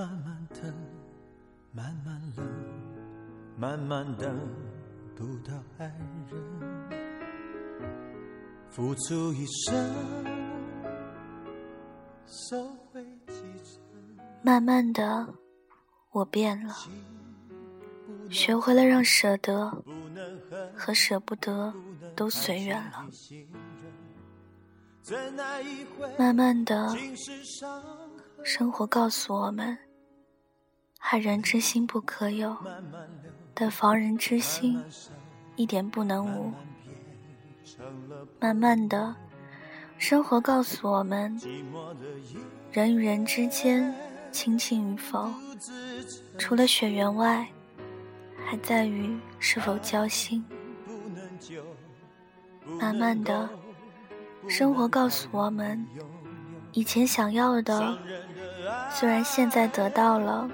慢慢等，慢慢冷，慢慢等不到爱人，付出一生，收回几成。慢慢的，我变了，学会了让舍得和舍不得都随缘了。慢慢的，生活告诉我们：害人之心不可有，但防人之心一点不能无。慢慢的，生活告诉我们：人与人之间亲近与否，除了血缘外，还在于是否交心。慢慢的。生活告诉我们，以前想要的，虽然现在得到了，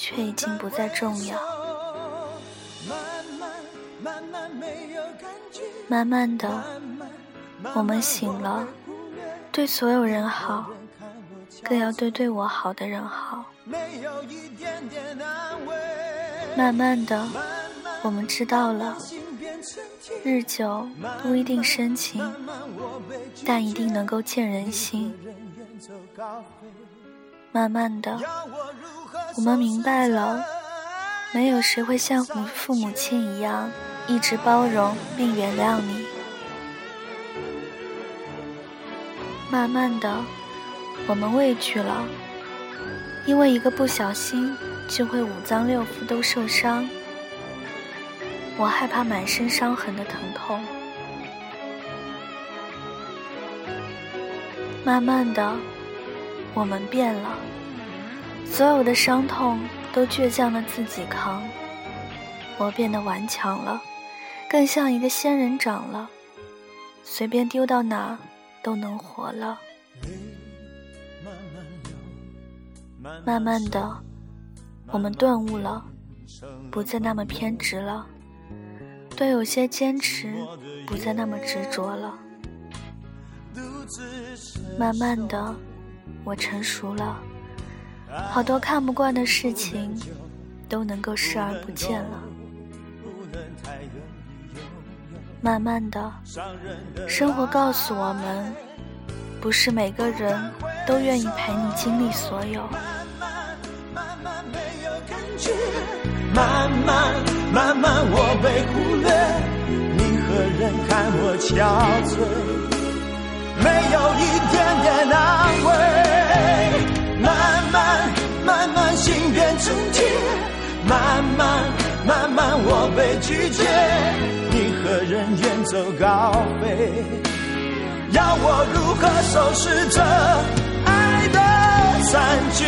却已经不再重要。慢慢的，我们醒了，对所有人好，更要对对我好的人好。慢慢的，我们知道了。日久不一定深情，但一定能够见人心。慢慢的，我们明白了，没有谁会像父父母亲一样一直包容并原谅你。慢慢的，我们畏惧了，因为一个不小心就会五脏六腑都受伤。我害怕满身伤痕的疼痛。慢慢的，我们变了，所有的伤痛都倔强的自己扛。我变得顽强了，更像一个仙人掌了，随便丢到哪都能活了。慢慢的，我们顿悟了，不再那么偏执了。对有些坚持不再那么执着了，慢慢的，我成熟了，好多看不惯的事情都能够视而不见了。慢慢的，生活告诉我们，不是每个人都愿意陪你经历所有。慢慢慢慢，我被忽略，你何人看我憔悴，没有一点点安慰。慢慢慢慢，心变成铁，慢慢慢慢，我被拒绝，你和人远走高飞，要我如何收拾这爱的残缺？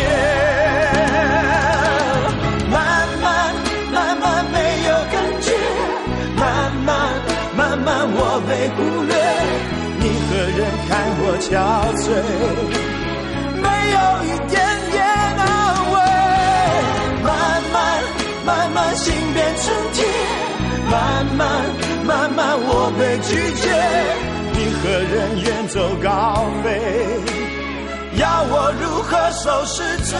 慢慢慢慢没有感觉，慢慢慢慢我被忽略，你何人看我憔悴，没有一点点安慰。慢慢慢慢，心变成铁，慢慢慢慢，我被拒绝，你何人远走高飞，要我如何收拾这？